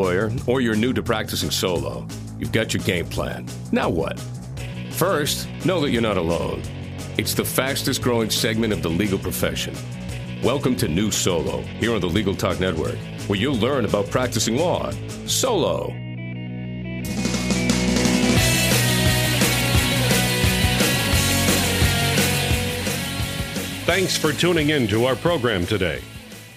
lawyer or you're new to practicing solo, you've got your game plan. Now what? First, know that you're not alone. It's the fastest growing segment of the legal profession. Welcome to New Solo here on the Legal Talk Network, where you'll learn about practicing law solo. Thanks for tuning in to our program today.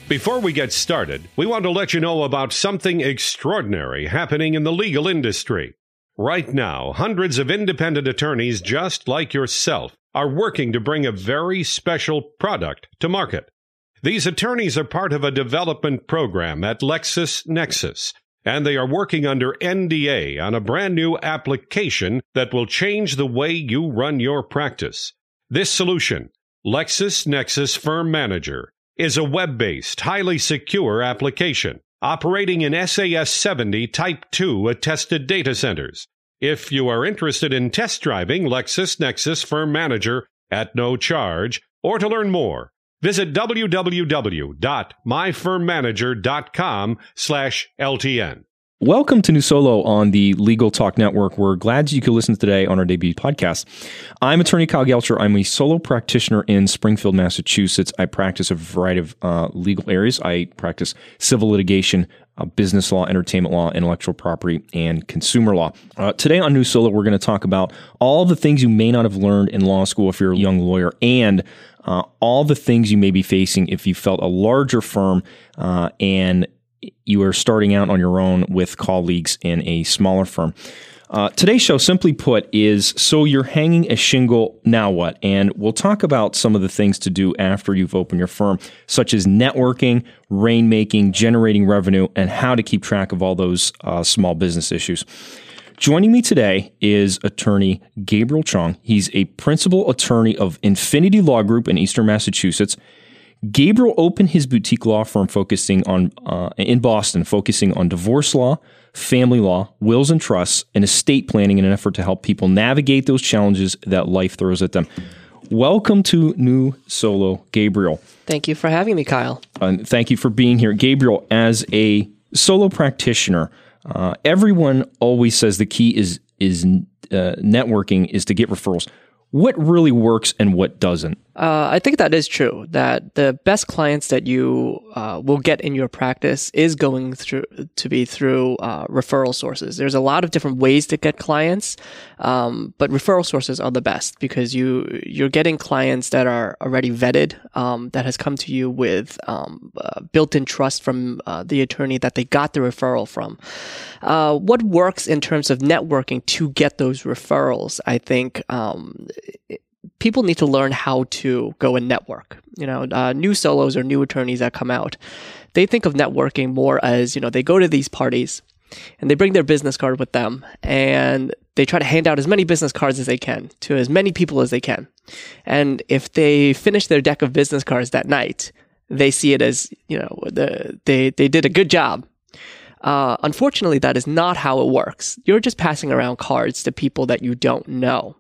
Before we get started, we want to let you know about something extraordinary happening in the legal industry. Right now, hundreds of independent attorneys just like yourself are working to bring a very special product to market. These attorneys are part of a development program at LexisNexis, and they are working under NDA on a brand new application that will change the way you run your practice. This solution, LexisNexis Firm Manager, is a web based, highly secure application operating in SAS 70 Type 2 attested data centers. If you are interested in test driving LexisNexis Firm Manager at no charge, or to learn more, visit www.myfirmmanager.com slash LTN. Welcome to New Solo on the Legal Talk Network. We're glad you could listen today on our debut podcast. I'm attorney Kyle Gelcher. I'm a solo practitioner in Springfield, Massachusetts. I practice a variety of uh, legal areas. I practice civil litigation, uh, business law, entertainment law, intellectual property, and consumer law. Uh, today on New Solo, we're going to talk about all the things you may not have learned in law school if you're a young lawyer and uh, all the things you may be facing if you felt a larger firm uh, and you are starting out on your own with colleagues in a smaller firm. Uh, today's show, simply put, is so you're hanging a shingle, now what? And we'll talk about some of the things to do after you've opened your firm, such as networking, rainmaking, generating revenue, and how to keep track of all those uh, small business issues. Joining me today is attorney Gabriel Cheong. He's a principal attorney of Infinity Law Group in Eastern Massachusetts. Gabriel opened his boutique law firm focusing on uh, in Boston, focusing on divorce law, family law, wills and trusts, and estate planning in an effort to help people navigate those challenges that life throws at them. Welcome to New Solo, Gabriel. Thank you for having me, Kyle. And thank you for being here, Gabriel. As a solo practitioner, uh, everyone always says the key is is uh, networking is to get referrals. What really works and what doesn't? Uh, I think that is true. That the best clients that you uh, will get in your practice is going through to be through uh, referral sources. There's a lot of different ways to get clients, um, but referral sources are the best because you you're getting clients that are already vetted, um, that has come to you with um, built-in trust from uh, the attorney that they got the referral from. Uh, what works in terms of networking to get those referrals? I think. People need to learn how to go and network. You know, uh, new solos or new attorneys that come out, they think of networking more as, you know, they go to these parties and they bring their business card with them and they try to hand out as many business cards as they can to as many people as they can. And if they finish their deck of business cards that night, they see it as, you know, the, they, they did a good job. Uh, unfortunately, that is not how it works. You're just passing around cards to people that you don't know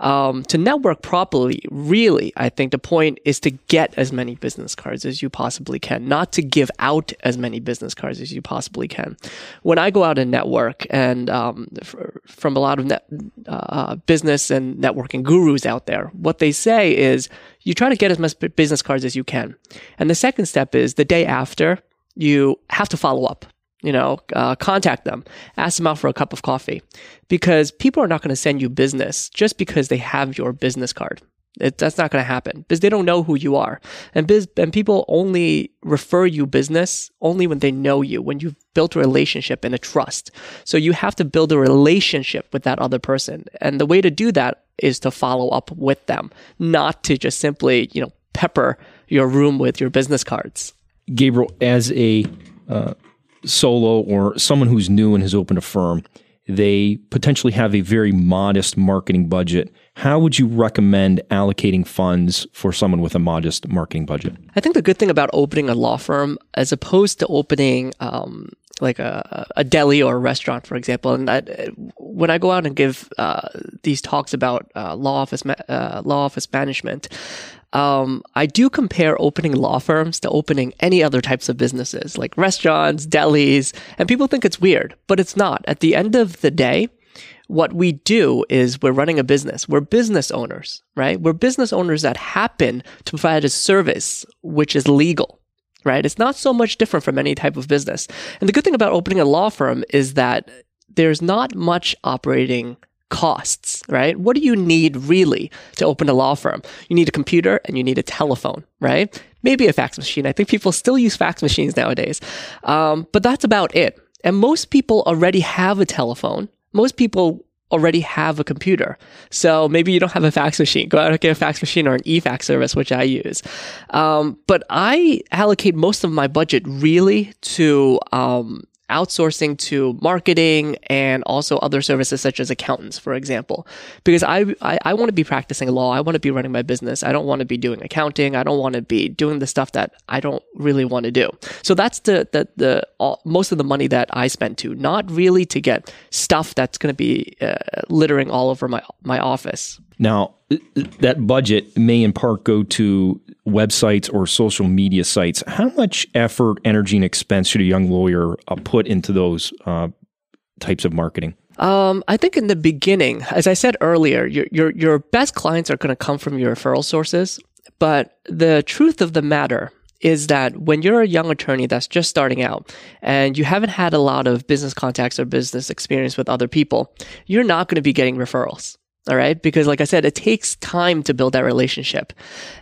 um, to network properly, really, I think the point is to get as many business cards as you possibly can, not to give out as many business cards as you possibly can. When I go out and network, and um, from a lot of net, uh, business and networking gurus out there, what they say is you try to get as much business cards as you can. And the second step is the day after, you have to follow up you know, uh, contact them, ask them out for a cup of coffee, because people are not going to send you business just because they have your business card. It, that's not going to happen because they don't know who you are, and biz, and people only refer you business only when they know you, when you've built a relationship and a trust. So you have to build a relationship with that other person, and the way to do that is to follow up with them, not to just simply, you know, pepper your room with your business cards. Gabriel, as a uh solo or someone who's new and has opened a firm, they potentially have a very modest marketing budget. How would you recommend allocating funds for someone with a modest marketing budget? I think the good thing about opening a law firm, as opposed to opening um, like a, a deli or a restaurant, for example, and when I go out and give uh, these talks about uh, law office ma- uh, law office management, um, I do compare opening law firms to opening any other types of businesses like restaurants, delis, and people think it's weird, but it's not. At the end of the day, what we do is we're running a business. We're business owners, right? We're business owners that happen to provide a service which is legal, right? It's not so much different from any type of business. And the good thing about opening a law firm is that there's not much operating costs, right? What do you need really to open a law firm? You need a computer and you need a telephone, right? Maybe a fax machine. I think people still use fax machines nowadays. Um, but that's about it. And most people already have a telephone most people already have a computer. So maybe you don't have a fax machine. Go out and get a fax machine or an e-fax service, which I use. Um, but I allocate most of my budget really to um, outsourcing to marketing and also other services such as accountants, for example. Because I, I, I want to be practicing law. I want to be running my business. I don't want to be doing accounting. I don't want to be doing the stuff that I don't really want to do. So that's the, the, the all, most of the money that I spend to, not really to get stuff that's going to be uh, littering all over my, my office. Now, that budget may in part go to websites or social media sites. How much effort, energy, and expense should a young lawyer uh, put into those uh, types of marketing? Um, I think in the beginning, as I said earlier, your your, your best clients are going to come from your referral sources. But the truth of the matter is that when you're a young attorney that's just starting out and you haven't had a lot of business contacts or business experience with other people, you're not going to be getting referrals. All right. Because like I said, it takes time to build that relationship.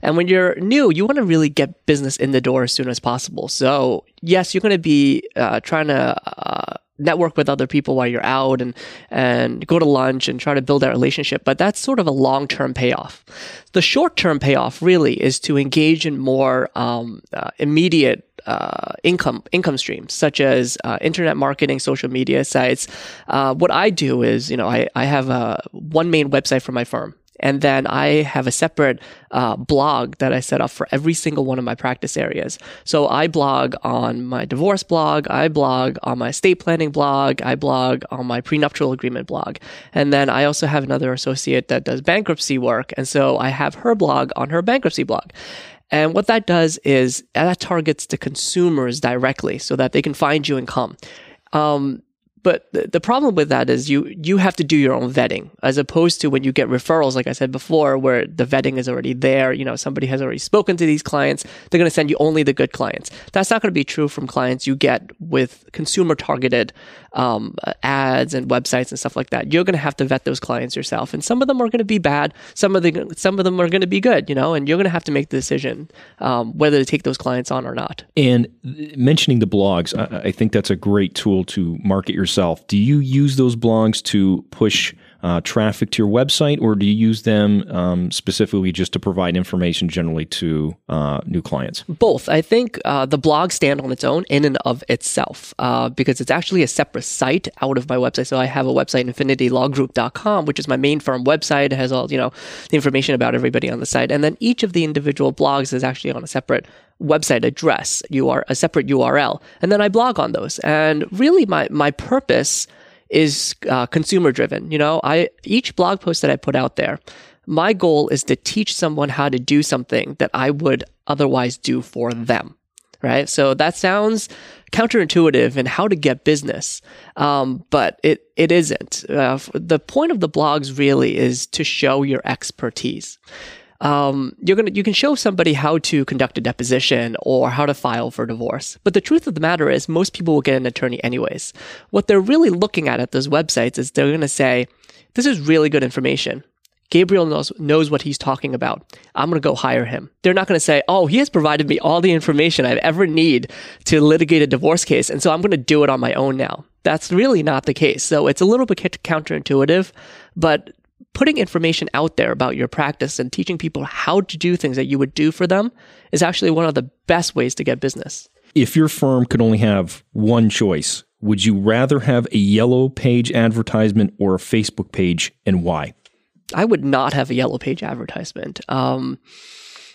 And when you're new, you want to really get business in the door as soon as possible. So yes, you're going to be uh, trying to uh, network with other people while you're out and, and go to lunch and try to build that relationship. But that's sort of a long-term payoff. The short-term payoff really is to engage in more um, uh, immediate uh, income income streams such as uh, internet marketing, social media sites. Uh, what I do is, you know, I, I have a one main website for my firm. And then I have a separate uh, blog that I set up for every single one of my practice areas. So I blog on my divorce blog, I blog on my estate planning blog, I blog on my prenuptial agreement blog. And then I also have another associate that does bankruptcy work. And so I have her blog on her bankruptcy blog. And what that does is that targets the consumers directly so that they can find you and come. Um, but the, the problem with that is you you have to do your own vetting as opposed to when you get referrals like i said before where the vetting is already there you know somebody has already spoken to these clients they're going to send you only the good clients. That's not going to be true from clients you get with consumer targeted um, ads and websites and stuff like that. You're going to have to vet those clients yourself and some of them are going to be bad some of the some of them are going to be good you know and you're going to have to make the decision um, whether to take those clients on or not. And mentioning the blogs I, I think that's a great tool to market your yourself, do you use those blogs to push uh, traffic to your website, or do you use them um, specifically just to provide information generally to uh, new clients? Both. I think uh, the blog stand on its own in and of itself uh, because it's actually a separate site out of my website. So I have a website, infinitylawgroup.com, which is my main firm website. It has all you know the information about everybody on the site, and then each of the individual blogs is actually on a separate website address, you are a separate URL, and then I blog on those. And really, my my purpose is uh, consumer driven. You know, I each blog post that I put out there, my goal is to teach someone how to do something that I would otherwise do for them. Right. So that sounds counterintuitive in how to get business. Um, but it, it isn't. Uh, the point of the blogs really is to show your expertise um, you're gonna you can show somebody how to conduct a deposition or how to file for divorce. But the truth of the matter is, most people will get an attorney anyways. What they're really looking at at those websites is they're gonna say, "This is really good information." Gabriel knows knows what he's talking about. I'm going to go hire him. They're not going to say, "Oh, he has provided me all the information I've ever need to litigate a divorce case, and so I'm going to do it on my own now." That's really not the case. So it's a little bit counterintuitive, but putting information out there about your practice and teaching people how to do things that you would do for them is actually one of the best ways to get business. If your firm could only have one choice, would you rather have a yellow page advertisement or a Facebook page and why? I would not have a yellow page advertisement. Um,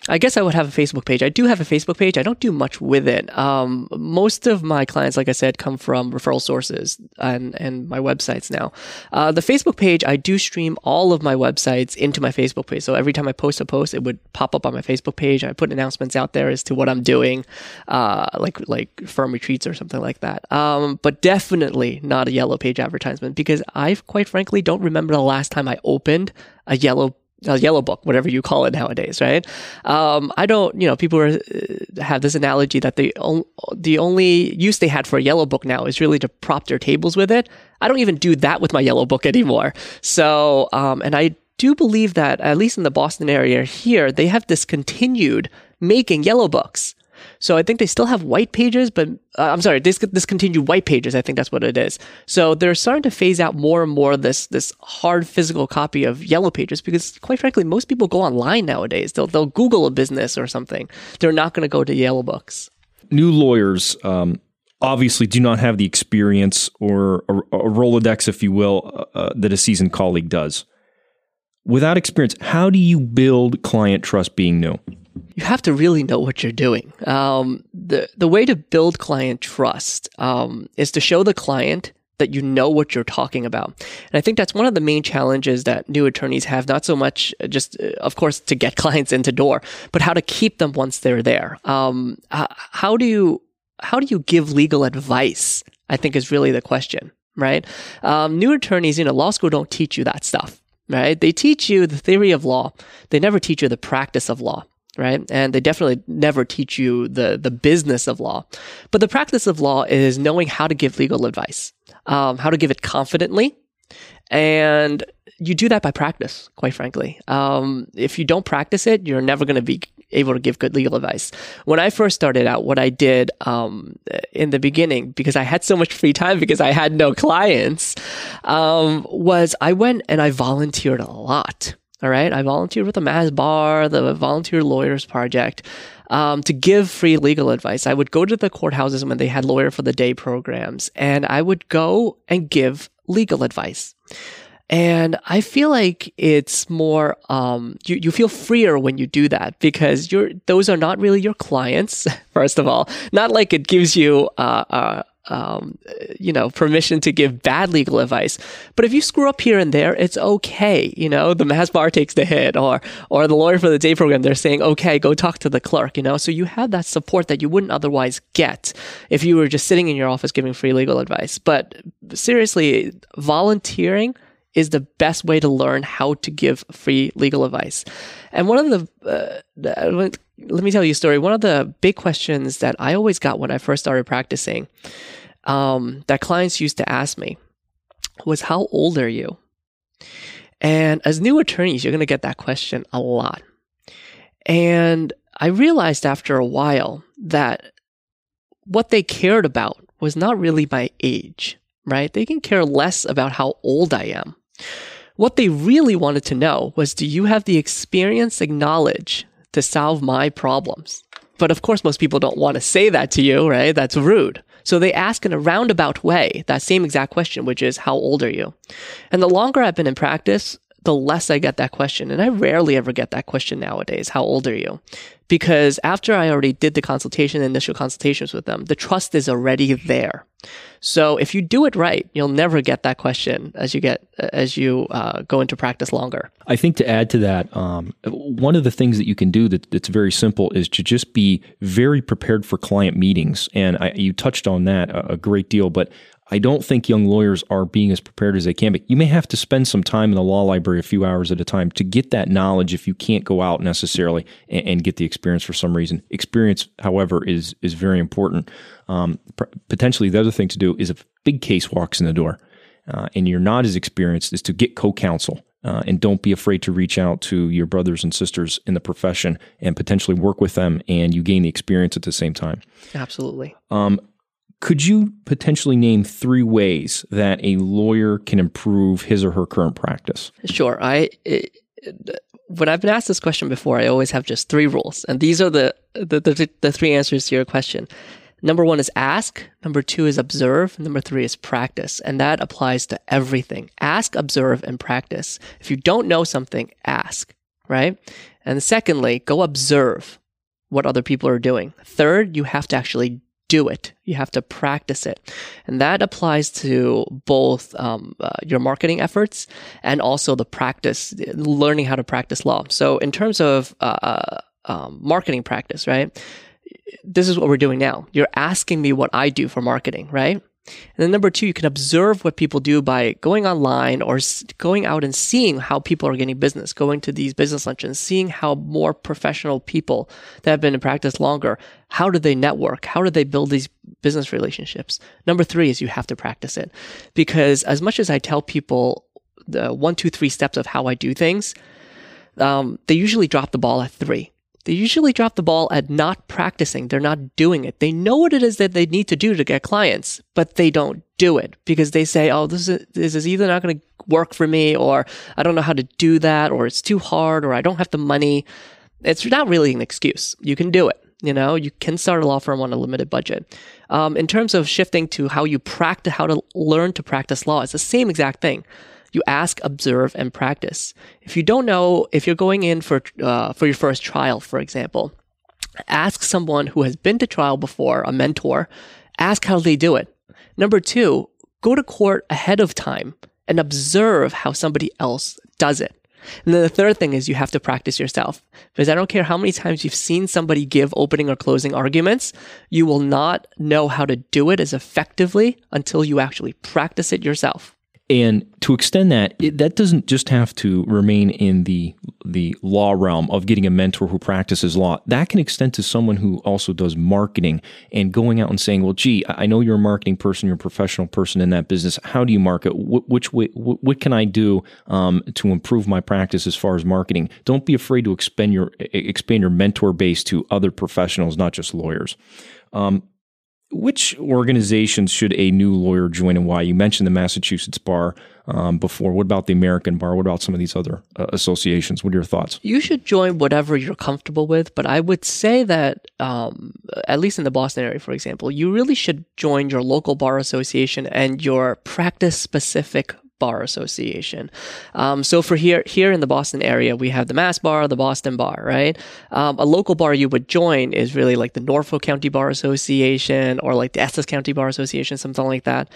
I guess I would have a Facebook page. I do have a Facebook page. I don't do much with it. Um, most of my clients, like I said, come from referral sources and, and my websites now. Uh, the Facebook page, I do stream all of my websites into my Facebook page. So every time I post a post, it would pop up on my Facebook page. I put announcements out there as to what I'm doing, uh, like like firm retreats or something like that. Um, but definitely not a yellow page advertisement because I, quite frankly, don't remember the last time I opened a yellow a yellow book, whatever you call it nowadays, right? Um, I don't, you know, people are, uh, have this analogy that the the only use they had for a yellow book now is really to prop their tables with it. I don't even do that with my yellow book anymore. So, um, and I do believe that at least in the Boston area here, they have discontinued making yellow books. So I think they still have white pages, but uh, I'm sorry, dis- discontinued white pages. I think that's what it is. So they're starting to phase out more and more this this hard physical copy of yellow pages because, quite frankly, most people go online nowadays. They'll they'll Google a business or something. They're not going to go to yellow books. New lawyers. Um, obviously, do not have the experience or a, a Rolodex, if you will, uh, uh, that a seasoned colleague does. Without experience, how do you build client trust being new? You have to really know what you're doing. Um, the the way to build client trust um, is to show the client that you know what you're talking about. And I think that's one of the main challenges that new attorneys have, not so much just, uh, of course, to get clients into door, but how to keep them once they're there. Um, how do you, how do you give legal advice? I think is really the question, right? Um, new attorneys, you know, law school don't teach you that stuff, right? They teach you the theory of law. They never teach you the practice of law right? And they definitely never teach you the the business of law, but the practice of law is knowing how to give legal advice, um, how to give it confidently, and you do that by practice. Quite frankly, um, if you don't practice it, you're never going to be able to give good legal advice. When I first started out, what I did um, in the beginning, because I had so much free time because I had no clients, um, was I went and I volunteered a lot all right. I volunteered with the MASBAR, the Volunteer Lawyers Project, um, to give free legal advice. I would go to the courthouses when they had lawyer for the day programs and I would go and give legal advice. And I feel like it's more, um, you, you feel freer when you do that because you're, those are not really your clients, first of all. Not like it gives you, uh, uh, um, you know, permission to give bad legal advice. But if you screw up here and there, it's okay. You know, the mass bar takes the hit or, or the lawyer for the day program, they're saying, okay, go talk to the clerk, you know? So you have that support that you wouldn't otherwise get if you were just sitting in your office giving free legal advice. But seriously, volunteering is the best way to learn how to give free legal advice. And one of the, uh, let me tell you a story. One of the big questions that I always got when I first started practicing, um, that clients used to ask me was, How old are you? And as new attorneys, you're going to get that question a lot. And I realized after a while that what they cared about was not really my age, right? They can care less about how old I am. What they really wanted to know was do you have the experience and knowledge to solve my problems? But of course, most people don't want to say that to you, right? That's rude. So they ask in a roundabout way that same exact question, which is, how old are you? And the longer I've been in practice, the less I get that question. And I rarely ever get that question nowadays. How old are you? Because after I already did the consultation, the initial consultations with them, the trust is already there. So if you do it right, you'll never get that question as you get as you uh, go into practice longer. I think to add to that, um, one of the things that you can do that, that's very simple is to just be very prepared for client meetings, and I, you touched on that a, a great deal. But I don't think young lawyers are being as prepared as they can be. You may have to spend some time in the law library a few hours at a time to get that knowledge if you can't go out necessarily and, and get the experience for some reason. Experience, however, is is very important. Um, pr- potentially, the other thing to do is if a big case walks in the door uh, and you're not as experienced, is to get co-counsel. Uh, and don't be afraid to reach out to your brothers and sisters in the profession and potentially work with them, and you gain the experience at the same time. Absolutely. Um, could you potentially name three ways that a lawyer can improve his or her current practice? Sure. I it, when I've been asked this question before, I always have just three rules, and these are the the, the, the three answers to your question. Number one is ask. Number two is observe. Number three is practice. And that applies to everything. Ask, observe, and practice. If you don't know something, ask right? And secondly, go observe what other people are doing. Third, you have to actually do it. You have to practice it. And that applies to both um, uh, your marketing efforts and also the practice, learning how to practice law. So, in terms of uh, uh um, marketing practice, right? This is what we're doing now. You're asking me what I do for marketing, right? And then number two, you can observe what people do by going online or going out and seeing how people are getting business, going to these business luncheons, seeing how more professional people that have been in practice longer, how do they network? How do they build these business relationships? Number three is you have to practice it because as much as I tell people the one, two, three steps of how I do things, um, they usually drop the ball at three they usually drop the ball at not practicing. They're not doing it. They know what it is that they need to do to get clients, but they don't do it because they say, Oh, this is, this is either not going to work for me or I don't know how to do that or it's too hard or I don't have the money. It's not really an excuse. You can do it. You know, you can start a law firm on a limited budget. Um, in terms of shifting to how you practice, how to learn to practice law, it's the same exact thing you ask, observe, and practice. If you don't know, if you're going in for uh, for your first trial, for example, ask someone who has been to trial before, a mentor. Ask how they do it. Number two, go to court ahead of time and observe how somebody else does it. And then the third thing is you have to practice yourself. Because I don't care how many times you've seen somebody give opening or closing arguments, you will not know how to do it as effectively until you actually practice it yourself. And to extend that, it, that doesn't just have to remain in the the law realm of getting a mentor who practices law. That can extend to someone who also does marketing and going out and saying, "Well, gee, I know you're a marketing person, you're a professional person in that business. How do you market? Wh- which way? Wh- what can I do um, to improve my practice as far as marketing? Don't be afraid to expand your expand your mentor base to other professionals, not just lawyers." Um, which organizations should a new lawyer join and why? You mentioned the Massachusetts Bar um, before. What about the American Bar? What about some of these other uh, associations? What are your thoughts? You should join whatever you're comfortable with, but I would say that, um, at least in the Boston area, for example, you really should join your local bar association and your practice specific Bar Association. Um, so for here here in the Boston area, we have the Mass Bar, the Boston Bar, right? Um, a local bar you would join is really like the Norfolk County Bar Association or like the Essex County Bar Association, something like that.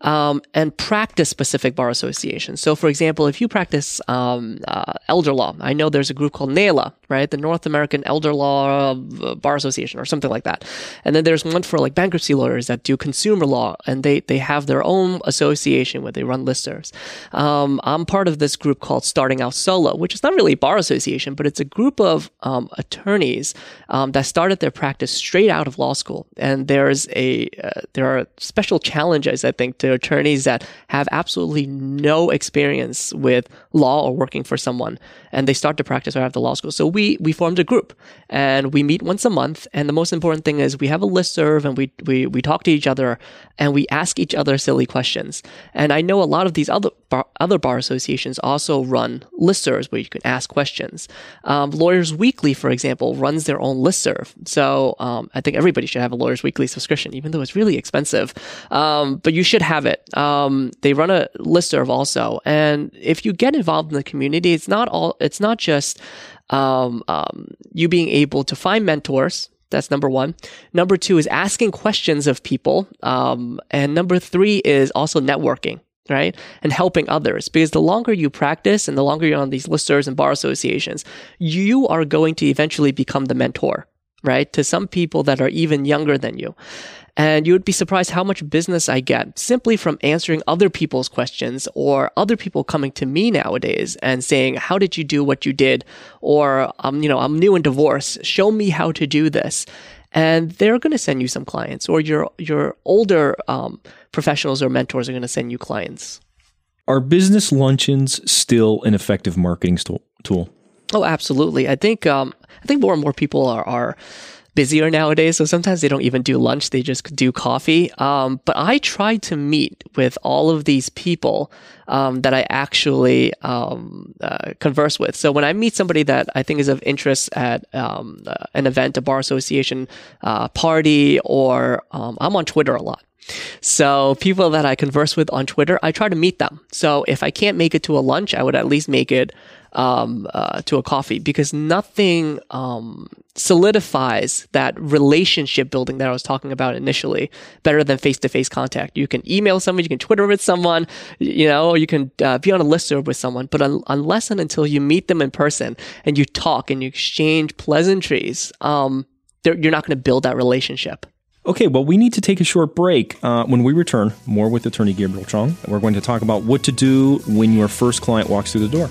Um, and practice specific bar associations. So for example, if you practice um, uh, elder law, I know there's a group called NAELA, right? The North American Elder Law uh, Bar Association or something like that. And then there's one for like bankruptcy lawyers that do consumer law and they, they have their own association where they run listservs. Um, I'm part of this group called Starting Out Solo, which is not really a bar association, but it's a group of um, attorneys um, that started their practice straight out of law school. And there's a uh, there are special challenges, I think, to attorneys that have absolutely no experience with law or working for someone, and they start to practice right after law school. So we we formed a group, and we meet once a month. And the most important thing is we have a list serve, and we we we talk to each other, and we ask each other silly questions. And I know a lot of these other bar, other bar associations also run listservs where you can ask questions. Um, Lawyers Weekly, for example, runs their own listserv. So um, I think everybody should have a Lawyers Weekly subscription, even though it's really expensive. Um, but you should have it. Um, they run a listserv also, and if you get involved in the community, it's not all. It's not just um, um, you being able to find mentors that's number one. Number two is asking questions of people. Um, and number three is also networking right? And helping others. Because the longer you practice and the longer you're on these listservs and bar associations, you are going to eventually become the mentor, right? To some people that are even younger than you. And you would be surprised how much business I get simply from answering other people's questions or other people coming to me nowadays and saying, how did you do what you did? Or, um, you know, I'm new in divorce. Show me how to do this and they're going to send you some clients, or your your older um, professionals or mentors are going to send you clients. Are business luncheons still an effective marketing tool? Oh, absolutely. I think um, I think more and more people are are busier nowadays. So sometimes they don't even do lunch; they just do coffee. Um, but I try to meet with all of these people um, that I actually um, uh, converse with. So when I meet somebody that I think is of interest at um, uh, an event, a bar association uh, party, or um, I'm on Twitter a lot. So people that I converse with on Twitter, I try to meet them. So if I can't make it to a lunch, I would at least make it um, uh, to a coffee because nothing um, solidifies that relationship building that I was talking about initially better than face to face contact. You can email someone, you can Twitter with someone, you know, you can uh, be on a listserv with someone, but un- unless and until you meet them in person and you talk and you exchange pleasantries, um, you're not going to build that relationship. Okay, well, we need to take a short break. Uh, when we return, more with attorney Gabriel Cheong. We're going to talk about what to do when your first client walks through the door.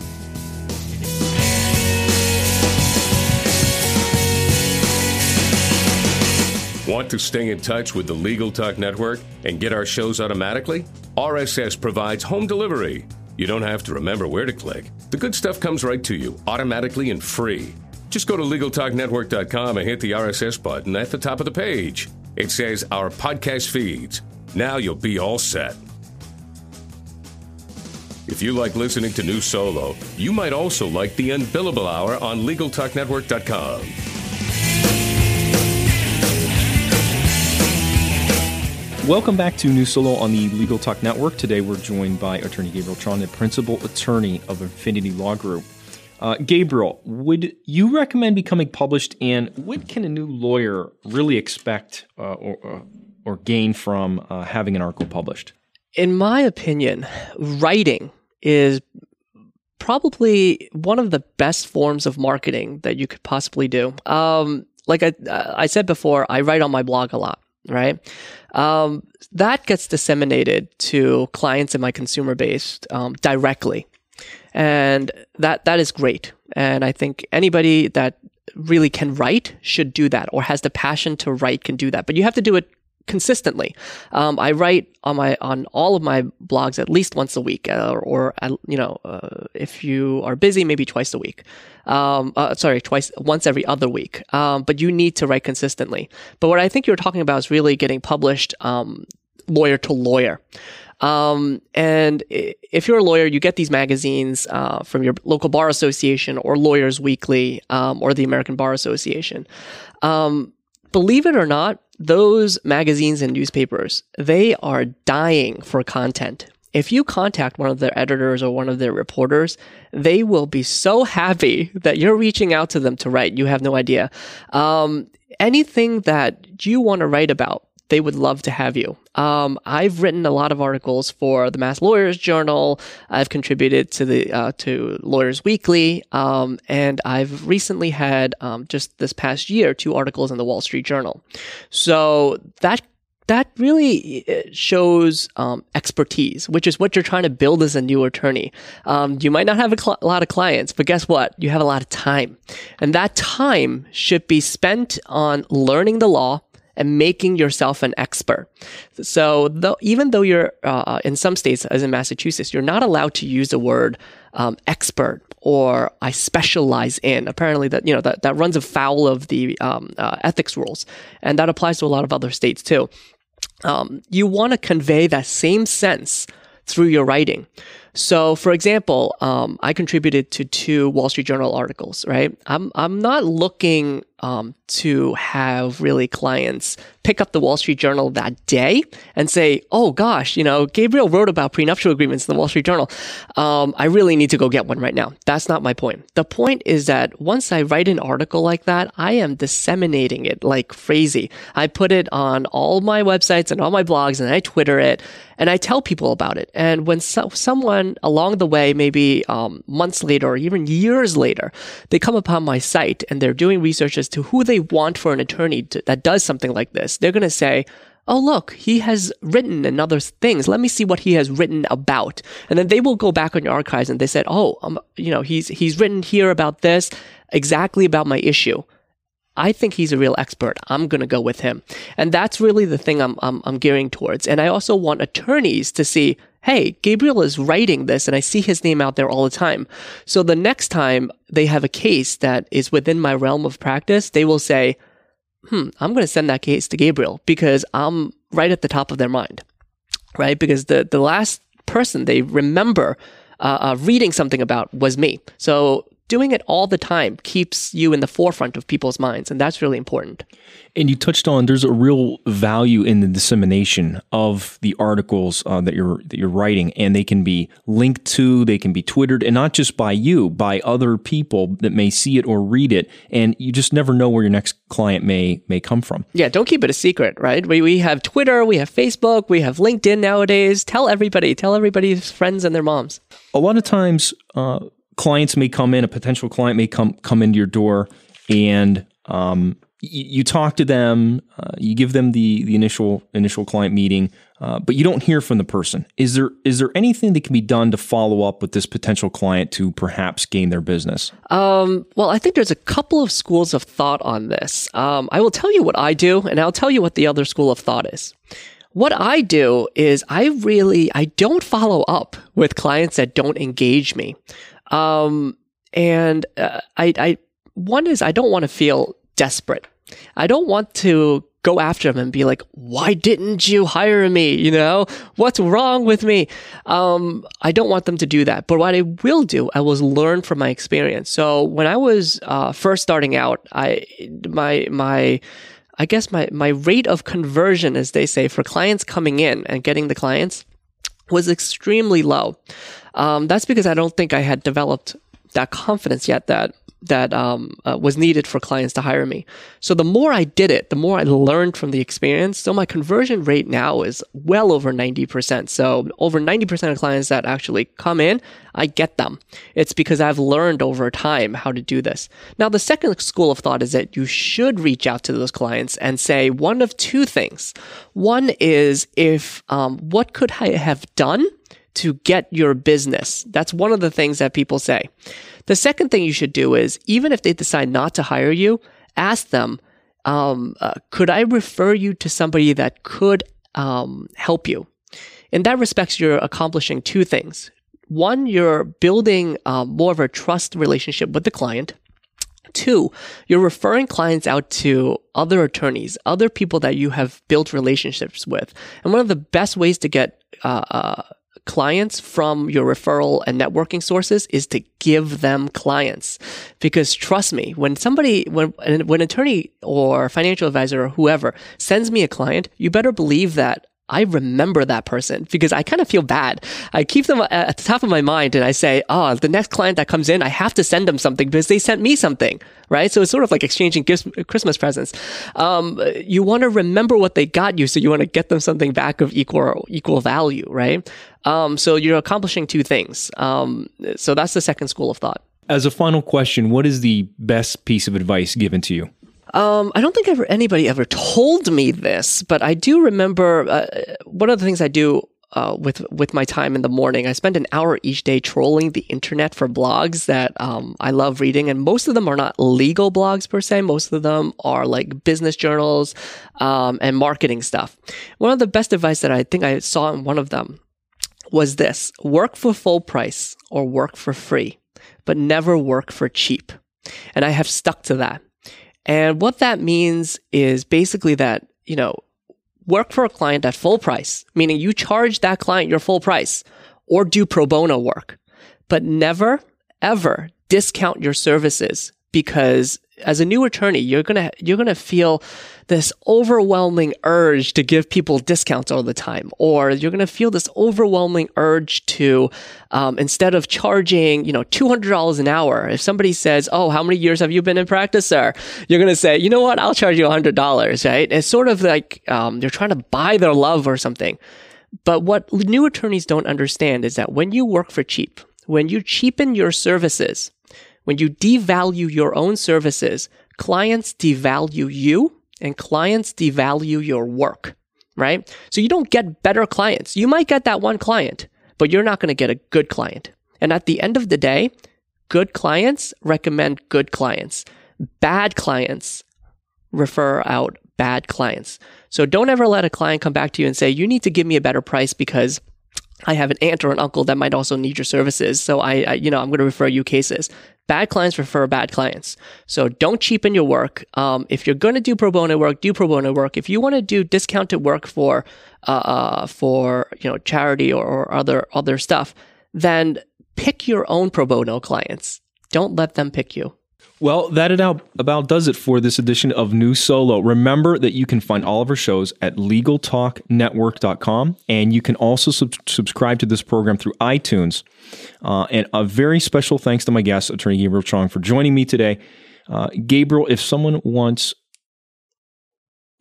Want to stay in touch with the Legal Talk Network and get our shows automatically? RSS provides home delivery. You don't have to remember where to click. The good stuff comes right to you automatically and free. Just go to LegalTalkNetwork.com and hit the RSS button at the top of the page. It says Our Podcast Feeds. Now you'll be all set. If you like listening to New Solo, you might also like the Unbillable Hour on LegalTalkNetwork.com. Welcome back to New Solo on the Legal Talk Network. Today we're joined by attorney Gabriel Cheong, the principal attorney of Infinity Law Group. Uh, Gabriel, would you recommend becoming published, and what can a new lawyer really expect uh, or, uh, or, gain from uh, having an article published? In my opinion, writing is probably one of the best forms of marketing that you could possibly do. Um, like I, I said before, I write on my blog a lot, right? Um, that gets disseminated to clients in my consumer base um, directly and that that is great. And I think anybody that really can write should do that, or has the passion to write can do that. But you have to do it consistently. Um, I write on my on all of my blogs at least once a week, uh, or, or you know, uh, if you are busy, maybe twice a week. Um, uh, sorry, twice, once every other week. Um, but you need to write consistently. But what I think you're talking about is really getting published, um, lawyer to lawyer. Um, and if you're a lawyer, you get these magazines uh, from your local bar association or Lawyers Weekly um, or the American Bar Association. Um, believe it or not, those magazines and newspapers they are dying for content. If you contact one of their editors or one of their reporters, they will be so happy that you're reaching out to them to write. You have no idea. Um, anything that you want to write about, they would love to have you. Um, I've written a lot of articles for the Mass Lawyers Journal. I've contributed to the uh, to Lawyers Weekly, um, and I've recently had um, just this past year two articles in the Wall Street Journal. So that that really uh, shows um, expertise, which is what you're trying to build as a new attorney. Um, you might not have a, cl- a, lot of clients, but guess what? You have a lot of time. And that time should be spent on learning the law, and making yourself an expert. So though, even though you're uh, in some states, as in Massachusetts, you're not allowed to use the word um, expert or I specialize in. Apparently, that you know that that runs afoul of the um, uh, ethics rules, and that applies to a lot of other states too. Um, you want to convey that same sense through your writing. So, for example, um, I contributed to two Wall Street Journal articles. Right, I'm I'm not looking um, to have really clients pick up the Wall Street Journal that day and say, "Oh gosh, you know, Gabriel wrote about prenuptial agreements in the Wall Street Journal. Um, I really need to go get one right now." That's not my point. The point is that once I write an article like that, I am disseminating it like crazy. I put it on all my websites and all my blogs, and I Twitter it, and I tell people about it. And when so- someone along the way, maybe um, months later or even years later, they come upon my site and they're doing research as to who they want for an attorney to, that does something like this, they're going to say, oh look he has written and other things let me see what he has written about and then they will go back on your archives and they said oh um, you know he's he's written here about this exactly about my issue I think he's a real expert. I'm going to go with him. And that's really the thing I'm, I'm, I'm gearing towards. And I also want attorneys to see, hey, Gabriel is writing this and I see his name out there all the time. So the next time they have a case that is within my realm of practice, they will say, hmm, I'm going to send that case to Gabriel because I'm right at the top of their mind, right? Because the, the last person they remember uh, uh, reading something about was me. So doing it all the time keeps you in the forefront of people's minds, and that's really important. And you touched on there's a real value in the dissemination of the articles uh, that you're that you're writing, and they can be linked to, they can be twittered, and not just by you, by other people that may see it or read it, and you just never know where your next client may may come from. Yeah, don't keep it a secret, right? We we have Twitter, we have Facebook, we have LinkedIn nowadays. Tell everybody, tell everybody's friends and their moms. A lot of times, uh, clients may come in, a potential client may come come into your door, and um, you, talk to them, uh, you give them the the initial initial client meeting, uh, but you don't hear from the person. Is there is there anything that can be done to follow up with this potential client to perhaps gain their business? Um, well, I think there's a couple of schools of thought on this. Um, I will tell you what I do, and I'll tell you what the other school of thought is. What I do is I really I don't follow up with clients that don't engage me. Um, and uh, I, I one is I don't want to feel desperate I don't want to go after them and be like, why didn't you hire me? You know, what's wrong with me? Um, I don't want them to do that. But what I will do, I will learn from my experience. So when I was uh, first starting out, I my my I guess my my rate of conversion, as they say, for clients coming in and getting the clients was extremely low. Um, that's because I don't think I had developed that confidence yet that that um, uh, was needed for clients to hire me. So the more I did it, the more I learned from the experience. So my conversion rate now is well over 90%. So over 90% of clients that actually come in, I get them. It's because I've learned over time how to do this. Now, the second school of thought is that you should reach out to those clients and say one of two things. One is if, um, what could I have done to get your business? That's one of the things that people say. The second thing you should do is even if they decide not to hire you, ask them, um, uh, could I refer you to somebody that could um, help you? In that respect, you're accomplishing two things. One, you're building um, more of a trust relationship with the client. Two, you're referring clients out to other attorneys, other people that you have built relationships with. And one of the best ways to get uh, uh, clients from your referral and networking sources is to give them clients. Because trust me, when somebody, when, when an attorney or financial advisor or whoever sends me a client, you better believe that I remember that person because I kind of feel bad. I keep them at the top of my mind and I say, oh, the next client that comes in, I have to send them something because they sent me something, right? So it's sort of like exchanging gifts, Christmas presents. Um, you want to remember what they got you, so you want to get them something back of equal equal value, right? Um, so you're accomplishing two things. Um, so that's the second school of thought. As a final question, what is the best piece of advice given to you? Um, I don't think ever anybody ever told me this, but I do remember uh, one of the things I do uh, with with my time in the morning. I spend an hour each day trolling the internet for blogs that um, I love reading, and most of them are not legal blogs per se. Most of them are like business journals um, and marketing stuff. One of the best advice that I think I saw in one of them was this: work for full price or work for free, but never work for cheap. And I have stuck to that. And what that means is basically that, you know, work for a client at full price, meaning you charge that client your full price or do pro bono work, but never, ever discount your services because as a new attorney, you're gonna you're gonna feel this overwhelming urge to give people discounts all the time, or you're gonna feel this overwhelming urge to um, instead of charging you know two hundred dollars an hour, if somebody says, "Oh, how many years have you been in practice, sir?" You're gonna say, "You know what? I'll charge you hundred dollars." Right? It's sort of like um, you're trying to buy their love or something. But what new attorneys don't understand is that when you work for cheap, when you cheapen your services, when you devalue your own services, clients devalue you and clients devalue your work, right? So you don't get better clients. You might get that one client, but you're not going to get a good client. And at the end of the day, good clients recommend good clients. Bad clients refer out bad clients. So don't ever let a client come back to you and say, you need to give me a better price because I have an aunt or an uncle that might also need your services. So I, I you know, I'm going to refer you cases. Bad clients refer bad clients. So don't cheapen your work. Um, if you're going to do pro bono work, do pro bono work. If you want to do discounted work for, uh, uh, for, you know, charity or, or other, other stuff, then pick your own pro bono clients Don't let them pick you. Well, that about does it for this edition of New Solo. Remember that you can find all of our shows at LegalTalkNetwork.com, and you can also sub- subscribe to this program through iTunes. Uh, and a very special thanks to my guest, Attorney Gabriel Cheong, for joining me today. Uh, Gabriel, if someone wants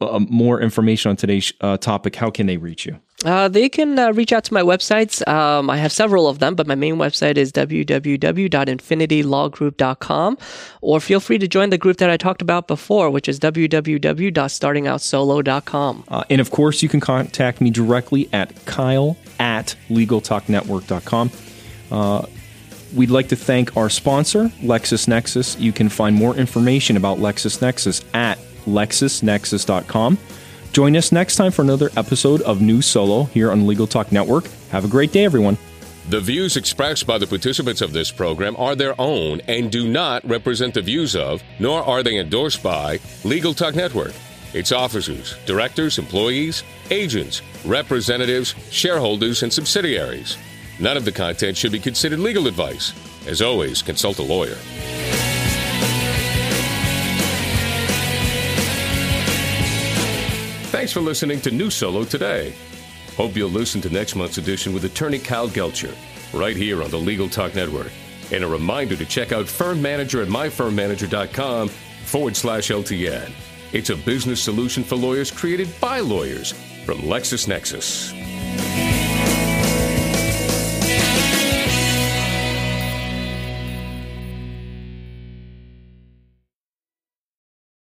uh, more information on today's uh, topic, how can they reach you? Uh, they can uh, reach out to my websites. Um, I have several of them, but my main website is www.infinitylawgroup.com. Or feel free to join the group that I talked about before, which is www.startingoutsolo.com. Uh, and of course, you can contact me directly at kyle at legaltalknetwork.com. Uh, we'd like to thank our sponsor, LexisNexis. You can find more information about LexisNexis at lexisnexis.com. Join us next time for another episode of New Solo here on Legal Talk Network. Have a great day, everyone. The views expressed by the participants of this program are their own and do not represent the views of, nor are they endorsed by, Legal Talk Network, its officers, directors, employees, agents, representatives, shareholders, and subsidiaries. None of the content should be considered legal advice. As always, consult a lawyer. Thanks for listening to New Solo today. Hope you'll listen to next month's edition with attorney Kyle Gelcher, right here on the Legal Talk Network. And a reminder to check out Firm Manager at myfirmmanager.com forward slash LTN. It's a business solution for lawyers created by lawyers from LexisNexis.